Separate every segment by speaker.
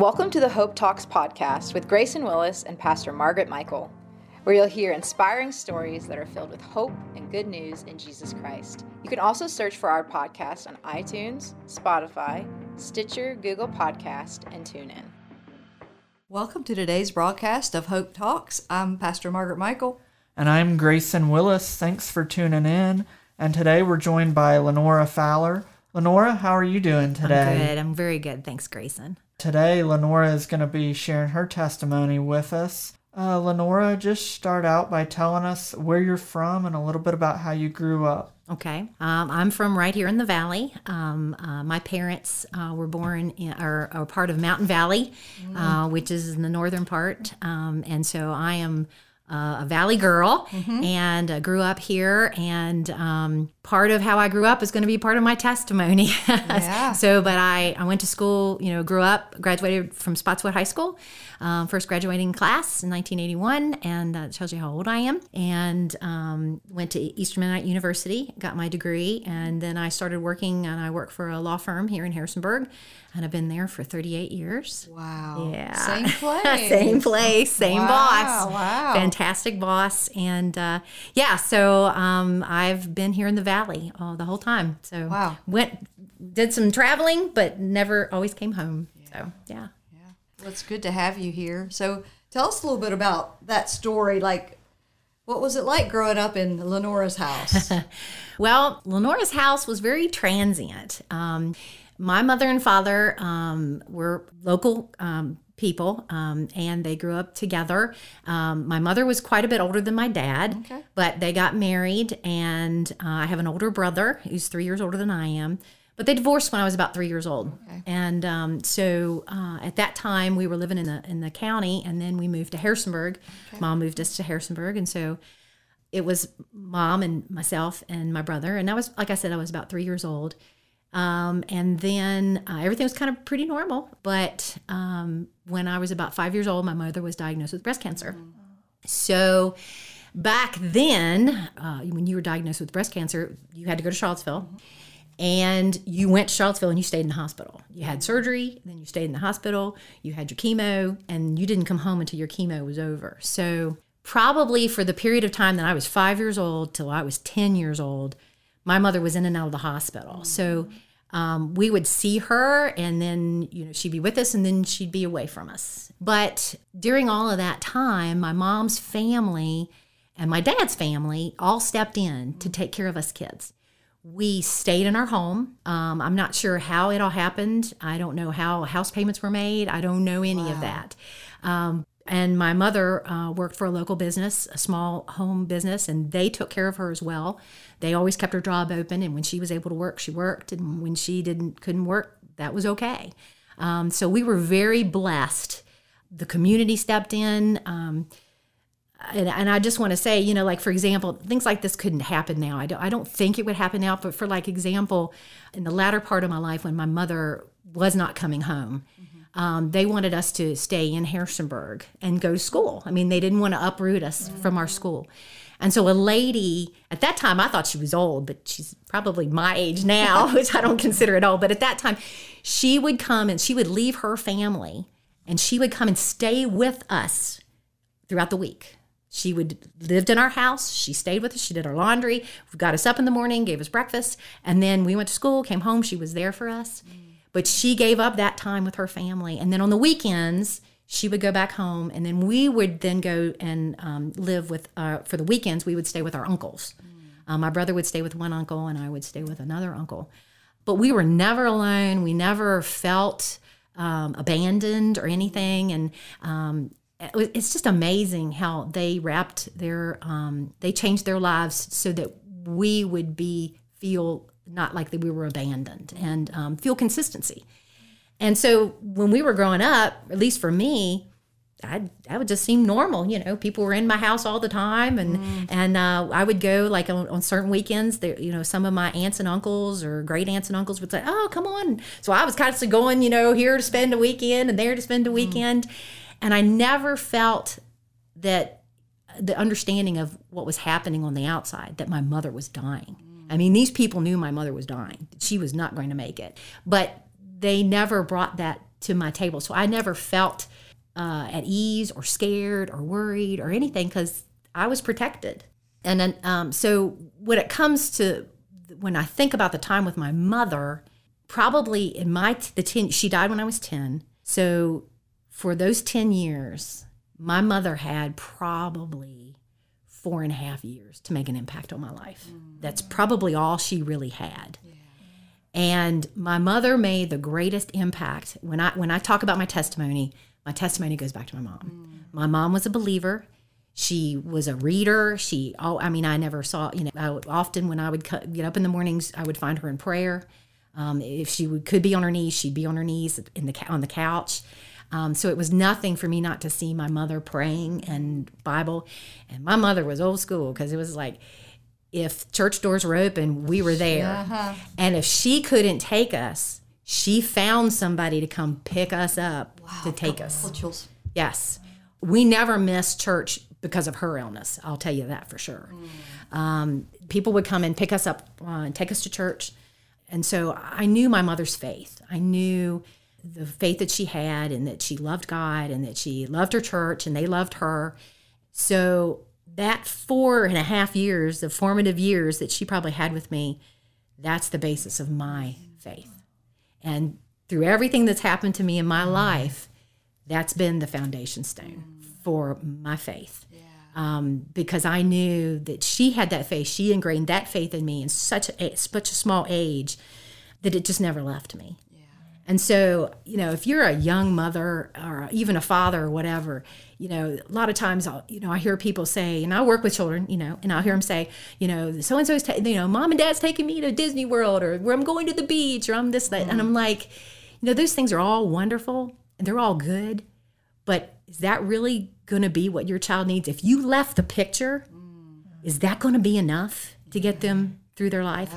Speaker 1: Welcome to the Hope Talks podcast with Grayson Willis and Pastor Margaret Michael, where you'll hear inspiring stories that are filled with hope and good news in Jesus Christ. You can also search for our podcast on iTunes, Spotify, Stitcher, Google Podcast, and TuneIn.
Speaker 2: Welcome to today's broadcast of Hope Talks. I'm Pastor Margaret Michael.
Speaker 3: And I'm Grayson Willis. Thanks for tuning in. And today we're joined by Lenora Fowler. Lenora, how are you doing today?
Speaker 4: I'm good. I'm very good. Thanks, Grayson.
Speaker 3: Today, Lenora is going to be sharing her testimony with us. Uh, Lenora, just start out by telling us where you're from and a little bit about how you grew up.
Speaker 4: Okay. Um, I'm from right here in the valley. Um, uh, my parents uh, were born in, or, are part of Mountain Valley, mm. which is in the northern part. Um, and so I am uh, a valley girl mm-hmm. and uh, grew up here and um, part of how i grew up is going to be part of my testimony yeah. so but I, I went to school you know grew up graduated from spotswood high school um, first graduating class in 1981 and that tells you how old i am and um, went to eastern mennonite university got my degree and then i started working and i work for a law firm here in harrisonburg and I've been there for 38 years.
Speaker 2: Wow.
Speaker 4: Yeah.
Speaker 2: Same place.
Speaker 4: same place, same
Speaker 2: wow,
Speaker 4: boss.
Speaker 2: Wow.
Speaker 4: Fantastic boss. And uh, yeah, so um, I've been here in the Valley uh, the whole time. So
Speaker 2: wow.
Speaker 4: went, did some traveling, but never always came home. Yeah. So yeah.
Speaker 2: Yeah. Well, it's good to have you here. So tell us a little bit about that story. Like, what was it like growing up in Lenora's house?
Speaker 4: well, Lenora's house was very transient. Um, my mother and father um, were local um, people um, and they grew up together. Um, my mother was quite a bit older than my dad,
Speaker 2: okay.
Speaker 4: but they got married, and uh, I have an older brother who's three years older than I am. But they divorced when I was about three years old,
Speaker 2: okay.
Speaker 4: and um, so uh, at that time we were living in the in the county, and then we moved to Harrisonburg.
Speaker 2: Okay.
Speaker 4: Mom moved us to Harrisonburg, and so it was mom and myself and my brother, and I was like I said, I was about three years old. Um, and then uh, everything was kind of pretty normal. But um, when I was about five years old, my mother was diagnosed with breast cancer. So back then, uh, when you were diagnosed with breast cancer, you had to go to Charlottesville. And you went to Charlottesville and you stayed in the hospital. You had surgery, then you stayed in the hospital, you had your chemo, and you didn't come home until your chemo was over. So, probably for the period of time that I was five years old till I was 10 years old, my mother was in and out of the hospital. Mm-hmm. So um, we would see her and then, you know, she'd be with us and then she'd be away from us. But during all of that time, my mom's family and my dad's family all stepped in to take care of us kids. We stayed in our home. Um, I'm not sure how it all happened. I don't know how house payments were made. I don't know any
Speaker 2: wow.
Speaker 4: of that. Um, and my mother uh, worked for a local business, a small home business, and they took care of her as well. They always kept her job open, and when she was able to work, she worked, and when she didn't couldn't work, that was okay. Um, so we were very blessed. The community stepped in. Um, and, and, I just want to say, you know, like for example, things like this couldn't happen now. I don't, I don't think it would happen now, but for like example, in the latter part of my life when my mother was not coming home, um, they wanted us to stay in Harrisonburg and go to school. I mean, they didn't want to uproot us from our school. And so a lady, at that time, I thought she was old, but she's probably my age now, which I don't consider at all. But at that time, she would come and she would leave her family and she would come and stay with us throughout the week. She would lived in our house. She stayed with us. She did our laundry, got us up in the morning, gave us breakfast, and then we went to school, came home. She was there for us. Mm. But she gave up that time with her family. And then on the weekends, she would go back home. And then we would then go and um, live with, uh, for the weekends, we would stay with our uncles. Mm. Um, my brother would stay with one uncle, and I would stay with another uncle. But we were never alone. We never felt um, abandoned or anything. And um, it's just amazing how they wrapped their, um, they changed their lives so that we would be, feel not like that we were abandoned and um, feel consistency. And so when we were growing up, at least for me, I that would just seem normal. You know, people were in my house all the time, and mm. and uh, I would go like on, on certain weekends. There, you know, some of my aunts and uncles or great aunts and uncles would say, "Oh, come on." So I was constantly going, you know, here to spend a weekend and there to spend a mm. weekend, mm. and I never felt that the understanding of what was happening on the outside that my mother was dying. I mean, these people knew my mother was dying. She was not going to make it. But they never brought that to my table. So I never felt uh, at ease or scared or worried or anything because I was protected. And then, um, so when it comes to when I think about the time with my mother, probably in my the ten, she died when I was ten. So for those ten years, my mother had probably four and a half years to make an impact on my life. That's probably all she really had. And my mother made the greatest impact. When I when I talk about my testimony, my testimony goes back to my mom. My mom was a believer. She was a reader. She, oh, I mean, I never saw, you know, I would, often when I would cut, get up in the mornings, I would find her in prayer. Um, if she would, could be on her knees, she'd be on her knees in the on the couch. Um, so it was nothing for me not to see my mother praying and Bible. And my mother was old school because it was like, if church doors were open, we were there. And if she couldn't take us, she found somebody to come pick us up to take us. Yes. We never missed church because of her illness. I'll tell you that for sure. Um, people would come and pick us up uh, and take us to church. And so I knew my mother's faith. I knew the faith that she had and that she loved God and that she loved her church and they loved her. So that four and a half years, the formative years that she probably had with me, that's the basis of my faith. And through everything that's happened to me in my life, that's been the foundation stone for my faith. Um, because I knew that she had that faith. She ingrained that faith in me in such a such a small age that it just never left me. And so, you know, if you're a young mother or even a father or whatever, you know, a lot of times, I'll, you know, I hear people say, and I work with children, you know, and I'll hear them say, you know, so and so's, ta- you know, mom and dad's taking me to Disney World or where I'm going to the beach or I'm this, that. And I'm mm-hmm. like, you know, those things are all wonderful and they're all good. But is that really going to be what your child needs? If you left the picture, mm. is that going to be enough to get them through their life?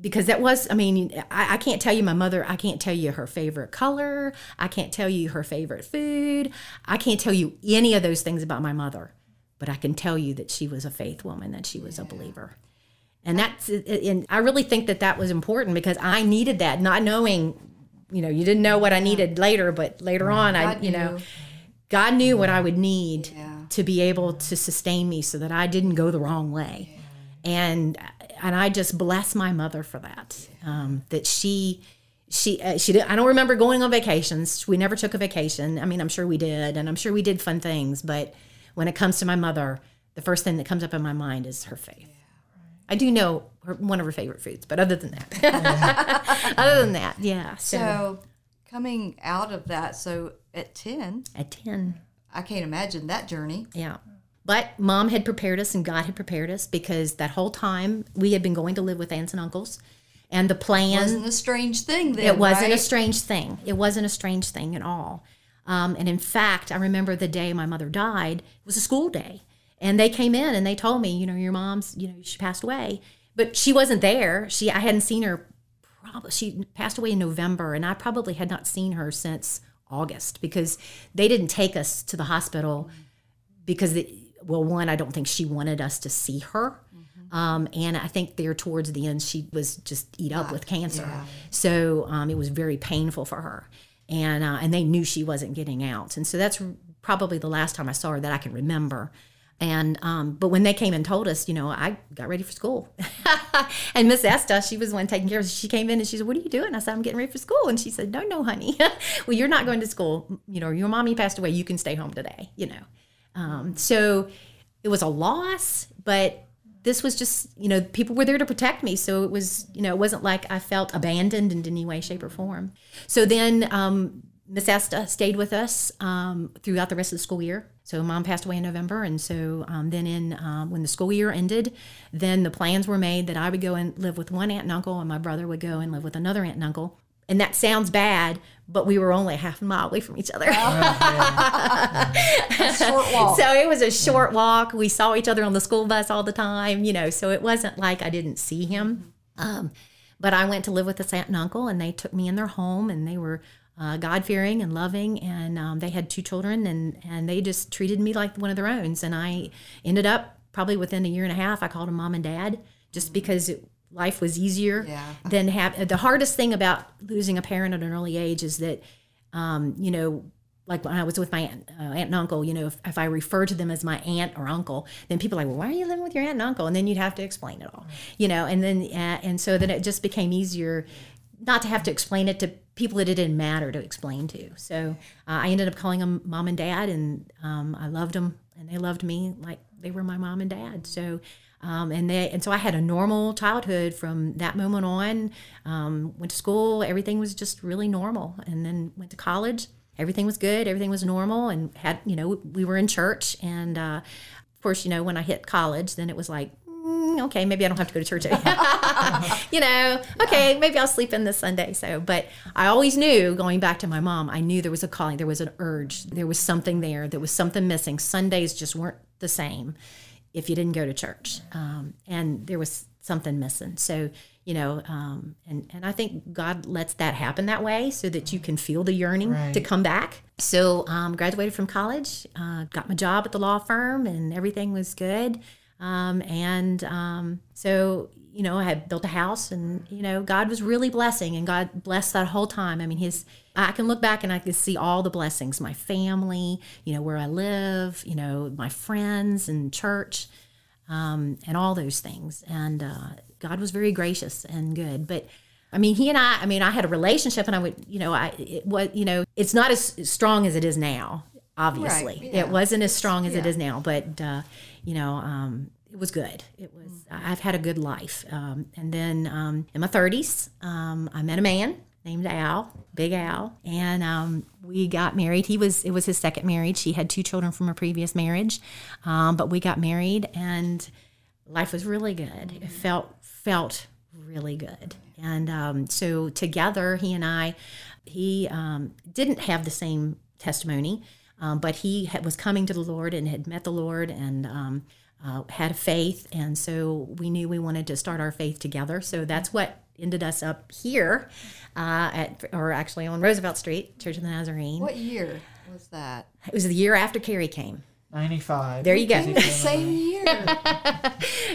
Speaker 4: Because that was, I mean, I, I can't tell you my mother, I can't tell you her favorite color, I can't tell you her favorite food, I can't tell you any of those things about my mother, but I can tell you that she was a faith woman, that she was a believer. And that's, and I really think that that was important because I needed that, not knowing, you know, you didn't know what I needed later, but later on, I,
Speaker 2: God
Speaker 4: you know. God knew what I would need
Speaker 2: Yeah.
Speaker 4: to be able to sustain me so that I didn't go the wrong way. And and I just bless my mother for that. Um, that she she uh, she did, I don't remember going on vacations. We never took a vacation. I mean, I'm sure we did, and I'm sure we did fun things. But when it comes to my mother, the first thing that comes up in my mind is her faith. I do know her, one of her favorite foods, but other than that, other than that, yeah. So,
Speaker 2: So coming out of that, so at 10,
Speaker 4: at ten,
Speaker 2: I can't imagine that journey.
Speaker 4: Yeah. But mom had prepared us and God had prepared us because that whole time we had been going to live with aunts and uncles. And the plan,
Speaker 2: Wasn't a strange thing then.
Speaker 4: it wasn't a strange thing. It wasn't a strange thing at all. Um, and in fact, I remember the day my mother died, it was a school day. And they came in and they told me, you know, your mom's, you know, she passed away. But she wasn't there. She I hadn't seen her probably she passed away in November and I probably had not seen her since August because they didn't take us to the hospital because the, well one I don't think she wanted us to see her um, and I think there towards the end she was just eat up with cancer so um, it was very painful for her and uh, and they knew she wasn't getting out and so that's probably the last time I saw her that I can remember and um, but when they came and told us, you know, I got ready for school. and Miss Esta, she was the one taking care of us. She came in and she said, "What are you doing?" I said, "I'm getting ready for school." And she said, "No, no, honey. well, you're not going to school. You know, your mommy passed away. You can stay home today." You know, um, so it was a loss, but this was just, you know, people were there to protect me. So it was, you know, it wasn't like I felt abandoned in any way, shape, or form. So then um, Miss Esta stayed with us um, throughout the rest of the school year. So mom passed away in November, and so um, then in um, when the school year ended, then the plans were made that I would go and live with one aunt and uncle, and my brother would go and live with another aunt and uncle. And that sounds bad, but we were only a half a mile away from each other.
Speaker 2: Short walk.
Speaker 4: So it was a short walk. We saw each other on the school bus all the time, you know, so it wasn't like I didn't see him. Um, but I went to live with this aunt and uncle, and they took me in their home, and they were uh, God fearing and loving, and um, they had two children, and and they just treated me like one of their own. And I ended up probably within a year and a half, I called them mom and dad, just because it, life was easier
Speaker 2: Yeah.
Speaker 4: than have the hardest thing about losing a parent at an early age is that um, you know, like when I was with my aunt, uh, aunt and uncle, you know, if, if I refer to them as my aunt or uncle, then people are like, well, why are you living with your aunt and uncle? And then you'd have to explain it all, you know, and then, uh, and so then it just became easier not to have to explain it to people that it didn't matter to explain to. So uh, I ended up calling them mom and dad, and um, I loved them, and they loved me like they were my mom and dad. So. Um, and they and so I had a normal childhood from that moment on. Um, went to school, everything was just really normal, and then went to college. Everything was good, everything was normal, and had you know we were in church, and uh, of course you know when I hit college, then it was like mm, okay, maybe I don't have to go to church. you know, okay, maybe I'll sleep in this Sunday. So, but I always knew going back to my mom, I knew there was a calling, there was an urge, there was something there, there was something missing. Sundays just weren't the same if you didn't go to church. Um, and there was something missing. So, you know, um, and, and I think God lets that happen that way so that you can feel the yearning
Speaker 3: Right.
Speaker 4: to come back. So, um, graduated from college, uh, got my job at the law firm, and everything was good. Um, and um, so, you know, I had built a house, and you know, God was really blessing, and God blessed that whole time. I mean, His I can look back and I can see all the blessings: my family, you know, where I live, you know, my friends and church um, and all those things. And uh, God was very gracious and good. But I mean, he and I, I mean, I had a relationship, and I would, you know, I it was, you know, it's not as strong as it is now. Obviously,
Speaker 2: Right, yeah.
Speaker 4: it wasn't as strong as it
Speaker 2: Yeah.
Speaker 4: is now, but uh, you know, um, it was good. It was. I've had a good life. Um, and then um, in my thirties, um, I met a man named Al, Big Al, and um, we got married. He was it was his second marriage. He had two children from a previous marriage, um, but we got married, and life was really good. It felt felt really good, and um, so together, he and I, he um, didn't have the same testimony, um, but he had, was coming to the Lord and had met the Lord and. Um, uh, had faith, and so we knew we wanted to start our faith together. So that's what ended us up here, uh, at or actually on Roosevelt Street, Church of the Nazarene.
Speaker 2: What year was that?
Speaker 4: It was the year after Carrie came.
Speaker 3: 95.
Speaker 4: There you go.
Speaker 2: The same year.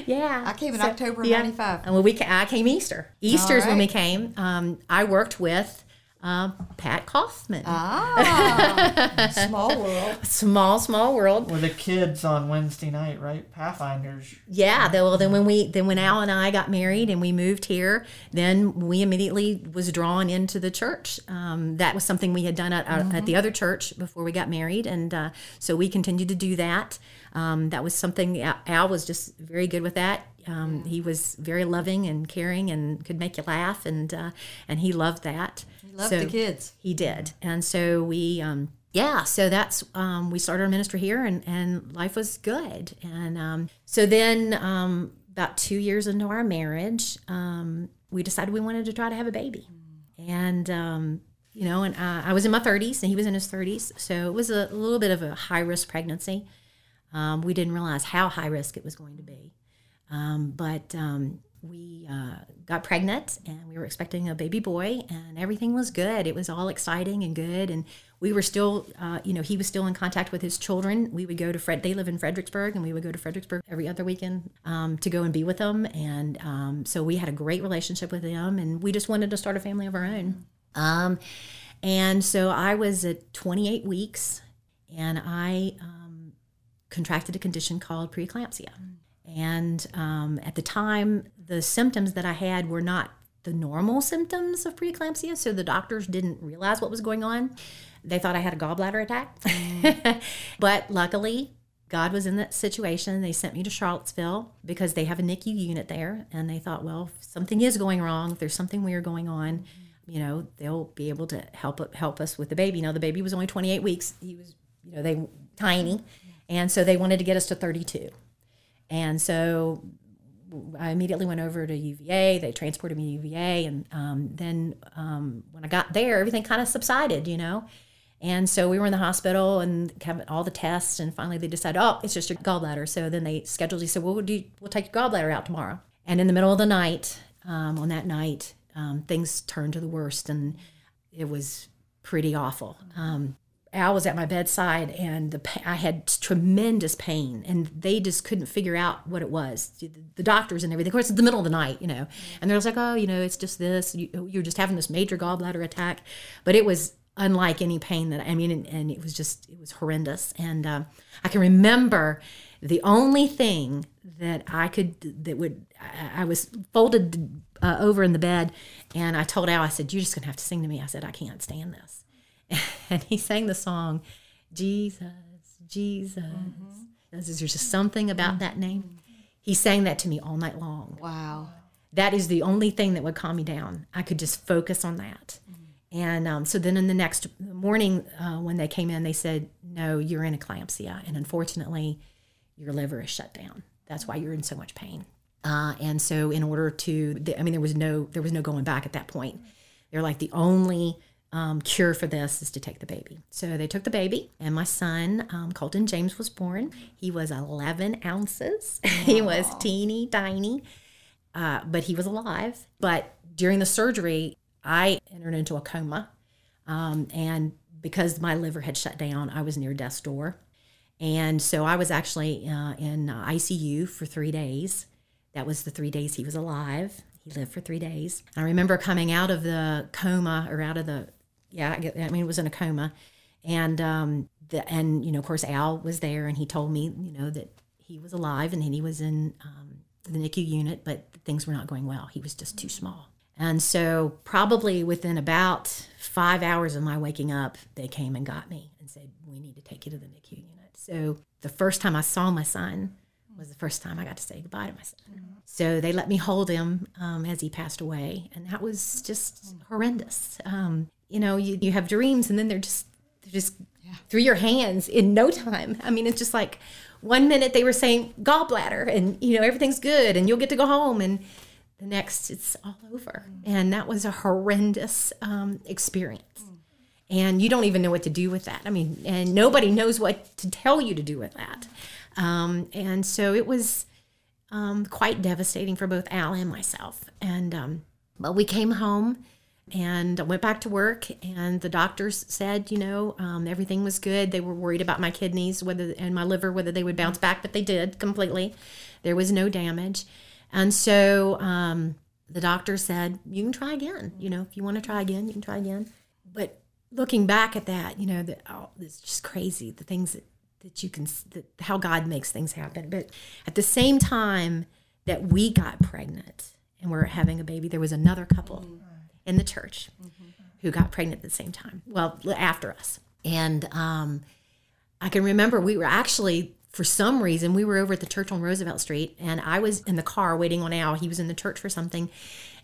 Speaker 4: Yeah,
Speaker 2: I came in
Speaker 4: So-
Speaker 2: October
Speaker 4: yeah.
Speaker 2: 95.
Speaker 4: And when we ca- I came Easter. Easter's when we came. Um, I worked with uh, Pat Kaufman.
Speaker 2: Ah, small world.
Speaker 4: small, small world.
Speaker 3: With the kids on Wednesday night, right? Pathfinders.
Speaker 4: Yeah. Then, well, then when we then when Al and I got married and we moved here, then we immediately was drawn into the church. Um, that was something we had done at, uh, at the other church before we got married, and uh, so we continued to do that. Um, that was something Al- Al was just very good with that. Um, He was very loving and caring and could make you laugh, and uh, and he loved that. He
Speaker 2: loved the kids.
Speaker 4: He did, and so we. Um, yeah, so that's um, we started our ministry here, and and life was good. And um, so then, um, about two years into our marriage, um, we decided we wanted to try to have a baby, and um, you know, and uh, I was in my thirties, and he was in his thirties, so it was a, little bit of a high risk pregnancy. Um, we didn't realize how high risk it was going to be, um, but um, we uh, got pregnant and we were expecting a baby boy and everything was good. It was all exciting and good. And we were still uh, you know he was still in contact with his children. We would go to fred they live in fredericksburg and we would go to fredericksburg every other weekend um, to go and be with them. And um, so we had a great relationship with them and we just wanted to start a family of our own. Um, and so i was at 28 weeks and i um, contracted a condition called preeclampsia. And um, at the time, the symptoms that I had were not the normal symptoms of preeclampsia. So the doctors didn't realize what was going on. They thought I had a gallbladder attack. but luckily, God was in that situation. They sent me to Charlottesville because they have a NICU unit there. And they thought, well, if something is going wrong, if there's something weird going on, you know, they'll be able to help help us with the baby. Now, the baby was only 28 weeks. He was, you know, they tiny. And so they wanted to get us to 32. And so I immediately went over to UVA. They transported me to UVA. And um, then um, when I got there, everything kind of subsided, you know. And so we were in the hospital and having all the tests. And finally they decided, oh, it's just your gallbladder. So then they scheduled, he said, well, we'll, do, we'll take your gallbladder out tomorrow. And in the middle of the night, um, on that night, um, things turned to the worst. And it was pretty awful. Um, Al was at my bedside, and the I had tremendous pain, and they just couldn't figure out what it was. The, doctors and everything. Of course, it's the middle of the night, you know, and they're like, "Oh, you know, it's just this. You, you're just having this major gallbladder attack," but it was unlike any pain that I mean, and, and it was just it was horrendous. And uh, I can remember the only thing that I could that would I, I was folded uh, over in the bed, and I told Al, I said, "You're just gonna have to sing to me." I said, "I can't stand this," and he sang the song, "Jesus, Jesus." There's just something about that name. He sang that to me all night long
Speaker 2: Wow.
Speaker 4: that is the only thing that would calm me down. I could just focus on that. And um, so then in the next morning, uh, when they came in, they said, No, you're in eclampsia. And unfortunately, your liver is shut down. That's why you're in so much pain. Uh, and so, in order to, I mean, there was no, there was no going back at that point. They're like the only um, cure for this is to take the baby. So they took the baby, and my son, um, Colton James, was born. He was 11 ounces. he was teeny tiny uh, but he was alive. But during the surgery, I entered into a coma. Um, and because my liver had shut down, I was near death's door. And so I was actually uh, in uh, ICU for three days. That was the three days he was alive. He lived for three days. I remember coming out of the coma or out of the, yeah, I mean, it was in a coma. And, um, the, and, you know, of course, Al was there and he told me, you know, that he was alive and then he was in um, the NICU unit, but things were not going well. He was just too small. And so, probably within about five hours of my waking up, they came and got me and said, We need to take you to the NICU unit. So, the first time I saw my son was the first time I got to say goodbye to my son. So, they let me hold him um, as he passed away. And that was just horrendous. Um, you know, you, you have dreams and then they're just, they're just through your hands in no time. I mean, it's just like one minute they were saying gallbladder and, you know, everything's good and you'll get to go home. And the next it's all over. And that was a horrendous um, experience. And you don't even know what to do with that. I mean, and nobody knows what to tell you to do with that. Um, and so it was um, quite devastating for both Al and myself. And um, but we came home and I went back to work, and the doctors said, you know, um, everything was good. They were worried about my kidneys, whether and my liver, whether they would bounce back, but they did completely. There was no damage, and so um, the doctor said, you can try again. You know, if you want to try again, you can try again. But looking back at that, you know, that oh, it's just crazy the things that that you can that how God makes things happen. But at the same time that we got pregnant and we're having a baby, there was another couple in the church who got pregnant at the same time. Well, after us, and um, I can remember we were actually. For some reason, we were over at the church on Roosevelt Street, and I was in the car waiting on Al. He was in the church for something,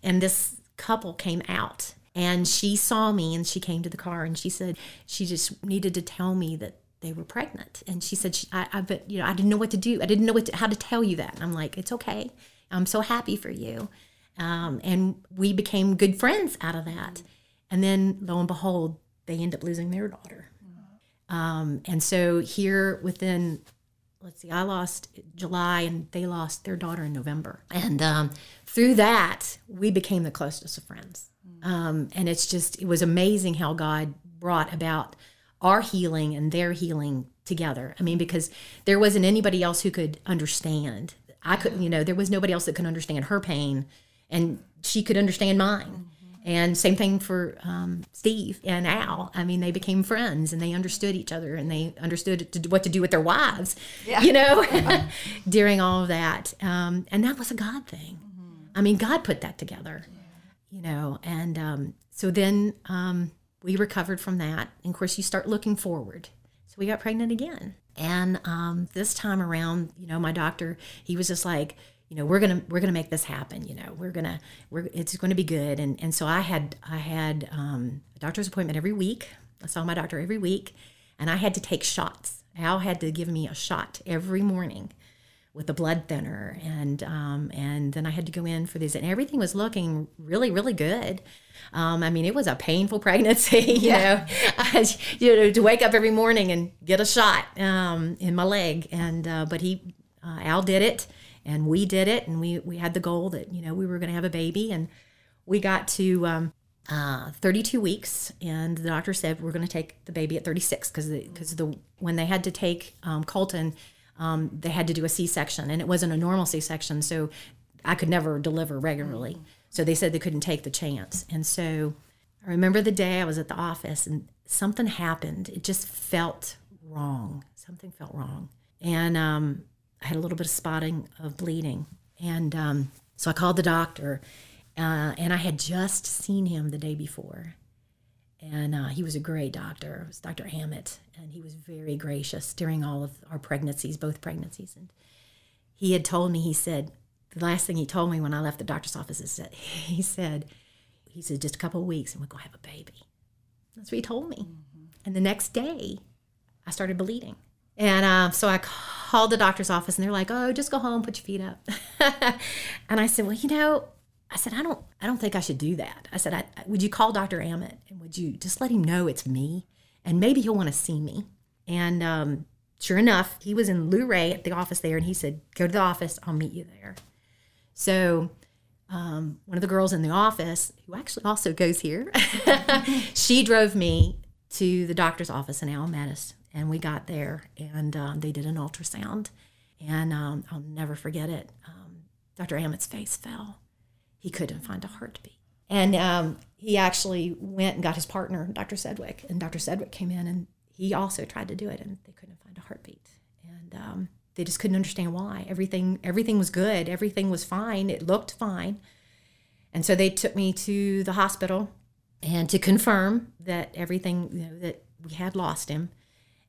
Speaker 4: and this couple came out, and she saw me, and she came to the car, and she said she just needed to tell me that they were pregnant and she said she, I, I but you know i didn't know what to do i didn't know what to, how to tell you that and i'm like it's okay i'm so happy for you um, and we became good friends out of that and then lo and behold they end up losing their daughter um, and so here within let's see i lost july and they lost their daughter in november and um, through that we became the closest of friends um, and it's just it was amazing how god brought about our healing and their healing together. I mean, because there wasn't anybody else who could understand. I couldn't, you know, there was nobody else that could understand her pain, and she could understand mine. And same thing for um, Steve and Al. I mean, they became friends and they understood each other and they understood to, what to do with their wives, you know, during all of that. Um, and that was a God thing. I mean, God put that together, you know. And um, so then um, we recovered from that. And of course, you start looking forward. So we got pregnant again. And um, this time around, you know, my doctor, he was just like, you know, we're gonna we're gonna make this happen. You know, we're gonna we're it's going to be good. And and so I had I had um, a doctor's appointment every week. I saw my doctor every week, and I had to take shots. Al had to give me a shot every morning with a blood thinner, and um, and then I had to go in for this, and everything was looking really really good. Um, I mean, it was a painful pregnancy, you know, I, you know, to wake up every morning and get a shot um, in my leg. And uh, but he, uh, Al did it, and we did it, and we we had the goal that you know we were going to have a baby, and we got to um, uh, 32 weeks, and the doctor said we're going to take the baby at 36 because because the when they had to take um, Colton, um, they had to do a C-section, and it wasn't a normal C-section, so I could never deliver regularly. So they said they couldn't take the chance. And so I remember the day I was at the office and something happened. It just felt wrong. Something felt wrong. And um, I had a little bit of spotting of bleeding. And um, so I called the doctor, uh, and I had just seen him the day before. And uh, he was a great doctor. It was Dr. Hammett, and he was very gracious during all of our pregnancies, both pregnancies. And he had told me, he said, the last thing he told me when I left the doctor's office is that he said, he said, just a couple of weeks and we're going to have a baby. That's what he told me. And the next day, I started bleeding. And uh, so I called the doctor's office and they're like, oh, just go home, put your feet up. and I said, well, you know, I said, I don't, I don't think I should do that. I said, I, would you call Dr. Ammett and would you just let him know it's me? And maybe he'll want to see me. And um, sure enough, he was in Luray at the office there and he said, go to the office, I'll meet you there. So um, one of the girls in the office, who actually also goes here, she drove me to the doctor's office in Almatis, and we got there, and um, they did an ultrasound, and um, I'll never forget it. Um, Dr. Ammett's face fell; he couldn't find a heartbeat, and um, he actually went and got his partner, Dr. Sedgwick, and Dr. Sedgwick came in, and he also tried to do it, and they couldn't find a heartbeat, and um, they just couldn't understand why. Everything everything was good, everything was fine, it looked fine and so they took me to the hospital and to confirm that everything, you know, that we had lost him.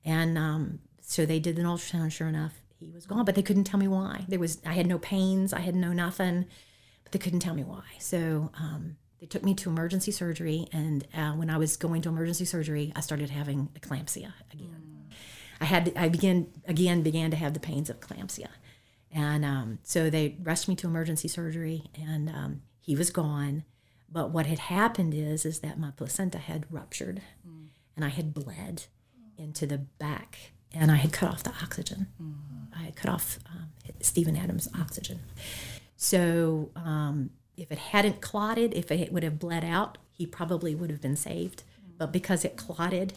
Speaker 4: And um, so they did an ultrasound. Sure enough, he was gone, but they couldn't tell me why. There was I had no pains, I had no nothing, but they couldn't tell me why. So um, they took me to emergency surgery, and uh, when I was going to emergency surgery, I started having eclampsia again. Mm. I had I began again began to have the pains of eclampsia, and um, so they rushed me to emergency surgery, and um, he was gone. But what had happened is is that my placenta had ruptured, mm. and I had bled into the back, and I had cut off the oxygen. Mm. I had cut off um, Stephen Adams' oxygen. So um, if it hadn't clotted, if it would have bled out, he probably would have been saved. Mm. But because it clotted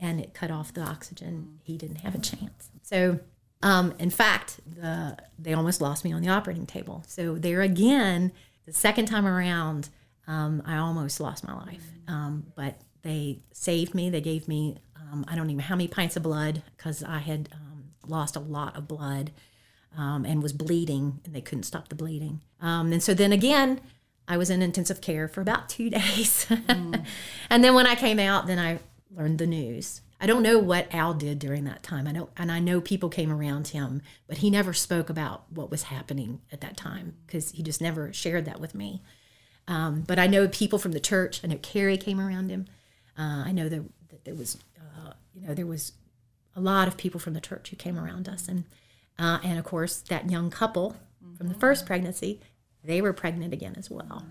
Speaker 4: and it cut off the oxygen, he didn't have a chance. So um, in fact, the, they almost lost me on the operating table. So there again, the second time around, um, I almost lost my life, um, but they saved me. They gave me um, I don't even know how many pints of blood because I had um, lost a lot of blood um, and was bleeding, and they couldn't stop the bleeding. Um, and so then again, I was in intensive care for about two days, mm. and then when I came out, then I learned the news. I don't know what Al did during that time. I know, and I know people came around him, but he never spoke about what was happening at that time because he just never shared that with me. Um, but I know people from the church. I know Carrie came around him. Uh, I know that, there was, you know, there was a lot of people from the church who came around us, and uh, and of course that young couple from the first pregnancy, they were pregnant again as well.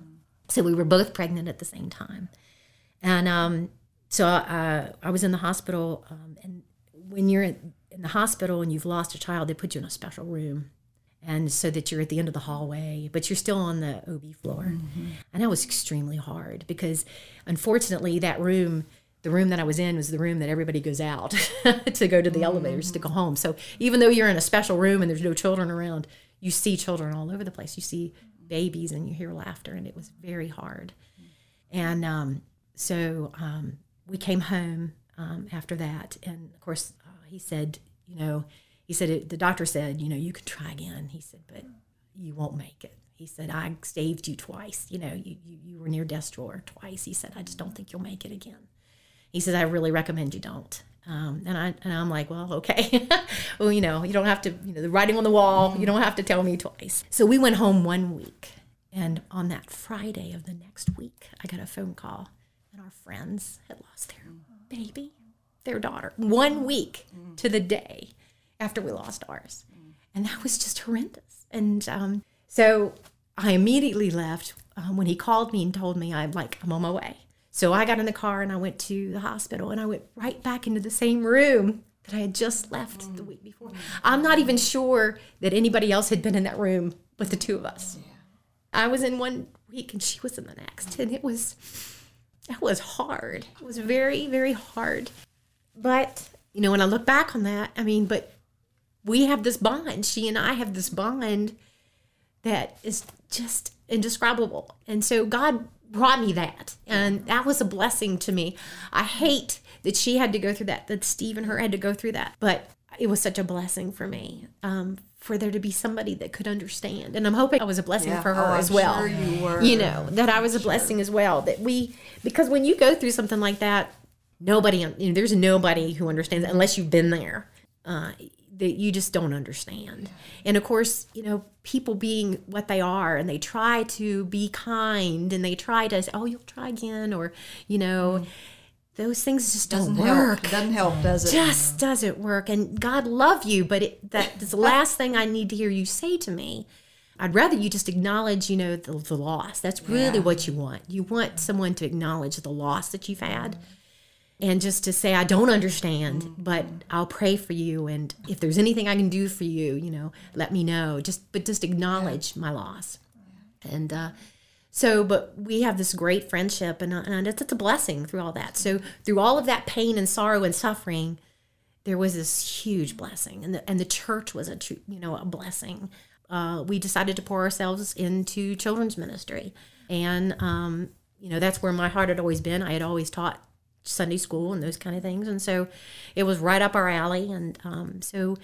Speaker 4: So we were both pregnant at the same time, and um, so uh, I was in the hospital, um, and when you're in, in, the hospital and you've lost a child, they put you in a special room, and so that you're at the end of the hallway, but you're still on the OB floor, mm-hmm. and that was extremely hard because, unfortunately, that room. The room that I was in was the room that everybody goes out to go to the mm-hmm. elevators to go home. So even though you're in a special room and there's no children around, you see children all over the place. You see babies and you hear laughter, and it was very hard. And um, so um, we came home um, after that, and of course, uh, he said, you know, he said it, the doctor said, you know, you could try again. He said, but you won't make it. He said, I saved you twice. You know, you, you, you were near death's door twice. He said, I just don't think you'll make it again. He says, I really recommend you don't. Um, and I and I'm like, well, okay. well, you know, you don't have to, you know, the writing on the wall. You don't have to tell me twice. So we went home one week, and on that Friday of the next week, I got a phone call and our friends had lost their baby, their daughter, one week to the day after we lost ours. And that was just horrendous. And um, so I immediately left um, when he called me and told me I'm like, I'm on my way. So I got in the car and I went to the hospital and I went right back into the same room that I had just left the week before. I'm not even sure that anybody else had been in that room but the two of us. I was in one week and she was in the next. And it was that was hard. It was very, very hard. But, you know, when I look back on that, I mean, but we have this bond. She and I have this bond that is just indescribable. And so God brought me that. And that was a blessing to me. I hate that she had to go through that, that Steve and her had to go through that. But it was such a blessing for me um, for there to be somebody that could understand. And I'm hoping I was a blessing
Speaker 2: Yeah.
Speaker 4: for her
Speaker 2: Oh,
Speaker 4: as well.
Speaker 2: sure you were.
Speaker 4: You know, that I was a blessing as well. That we, because when you go through something like that, nobody, you know, there's nobody who understands it unless you've been there. Uh, that you just don't understand. And of course, you know, people being what they are and they try to be kind and they try to say, oh, you'll try again, or, you know, mm. those things just don't
Speaker 2: Doesn't
Speaker 4: work
Speaker 2: help. Doesn't help, does it?
Speaker 4: just doesn't work. And God love you, but it, that's the last thing I need to hear you say to me. I'd rather you just acknowledge, you know, the, the loss. That's really
Speaker 2: Yeah.
Speaker 4: what you want. You want someone to acknowledge the loss that you've had and just to say, I don't understand, but I'll pray for you. And if there's anything I can do for you, you know, let me know. Just, but just acknowledge my loss. And, uh, so, but we have this great friendship, and, uh, and it's, it's a blessing through all that. So, through all of that pain and sorrow and suffering, there was this huge blessing, and the and the church was a true, you know, a blessing. Uh, we decided to pour ourselves into children's ministry, and um, you know that's where my heart had always been. I had always taught Sunday school and those kind of things, and so it was right up our alley. And um, so,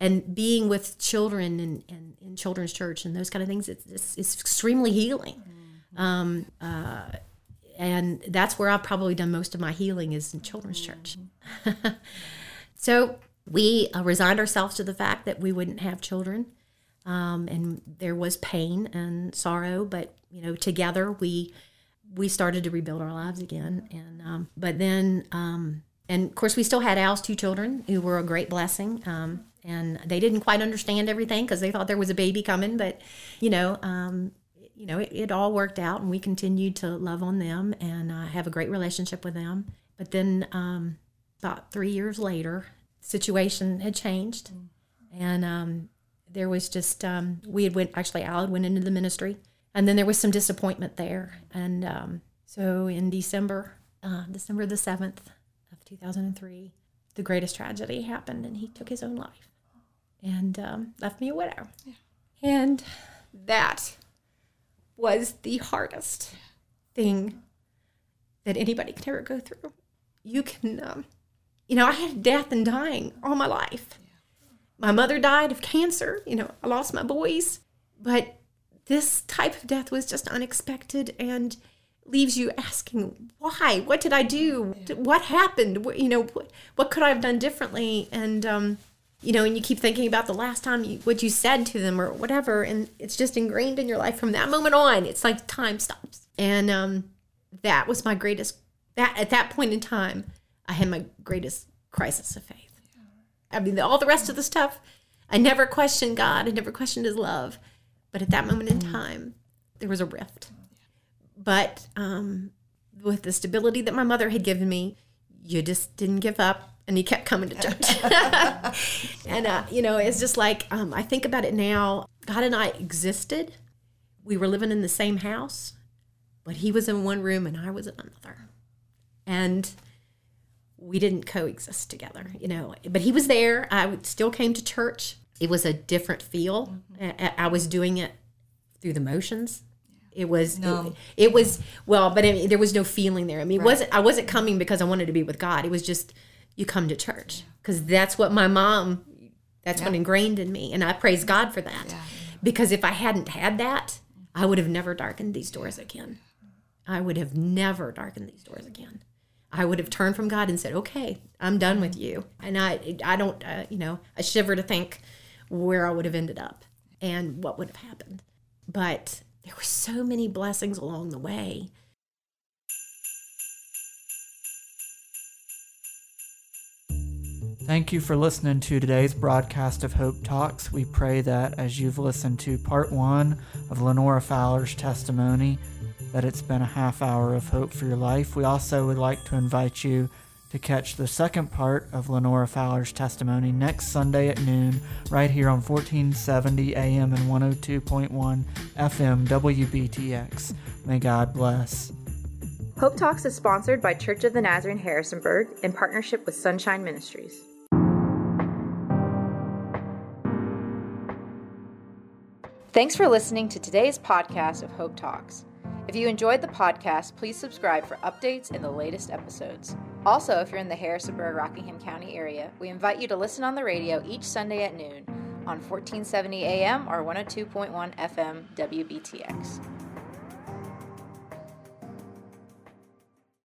Speaker 4: and being with children and, and in children's church and those kind of things, it's, it's, it's extremely healing. Um, uh, and that's where I've probably done most of my healing is in children's church. so we uh, resigned ourselves to the fact that we wouldn't have children, um, and there was pain and sorrow. But you know, together we we started to rebuild our lives again. And um, but then, um, and of course, we still had Al's two children who were a great blessing. Um, and they didn't quite understand everything because they thought there was a baby coming. But you know, um, you know, it, it all worked out, and we continued to love on them and uh, have a great relationship with them. But then, um, about three years later, situation had changed, and um, there was just um, we had went actually Al had went into the ministry, and then there was some disappointment there, and um, so in December, uh, December the seventh of two thousand and three, the greatest tragedy happened, and he took his own life, and um, left me a widow, and that was the hardest thing that anybody could ever go through. You can, um, you know, I had death and dying all my life. My mother died of cancer. You know, I lost my boys. But this type of death was just unexpected and leaves you asking, why? What did I do? What happened? What, you know, what, what could I have done differently? And, um, you know, and you keep thinking about the last time you, what you said to them or whatever, and it's just ingrained in your life from that moment on. It's like time stops. And um, that was my greatest, that at that point in time, I had my greatest crisis of faith. I mean, all the rest of the stuff, I never questioned God. I never questioned His love, but at that moment in time, there was a rift. But um, with the stability that my mother had given me, you just didn't give up, and you kept coming to church. and uh, you know, it's just like um, I think about it now. God and I existed. We were living in the same house, but He was in one room and I was in another, and we didn't coexist together, you know. But he was there. I still came to church. It was a different feel. I, I was doing it through the motions. It was
Speaker 2: No.
Speaker 4: it, it was well, but I mean, there was no feeling there. I mean, it wasn't I wasn't coming because I wanted to be with God. It was just you come to church because that's what my mom that's what ingrained in me, and I praise God for that. Because if I hadn't had that, I would have never darkened these doors again. I would have never darkened these doors again. I would have turned from God and said, "Okay, I'm done with you." And I, I don't, uh, you know, I shiver to think where I would have ended up and what would have happened. But there were so many blessings along the way.
Speaker 3: Thank you for listening to today's broadcast of Hope Talks. We pray that as you've listened to part one of Lenora Fowler's testimony, that it's been a half hour of hope for your life. We also would like to invite you to catch the second part of Lenora Fowler's testimony next Sunday at noon, right here on 1470 AM and 102.1 FM WBTX. May God bless.
Speaker 1: Hope Talks is sponsored by Church of the Nazarene Harrisonburg in partnership with Sunshine Ministries. Thanks for listening to today's podcast of Hope Talks. If you enjoyed the podcast, please subscribe for updates and the latest episodes. Also, if you're in the Harrisonburg, Rockingham County area, we invite you to listen on the radio each Sunday at noon on 1470 AM or 102.1 FM WBTX.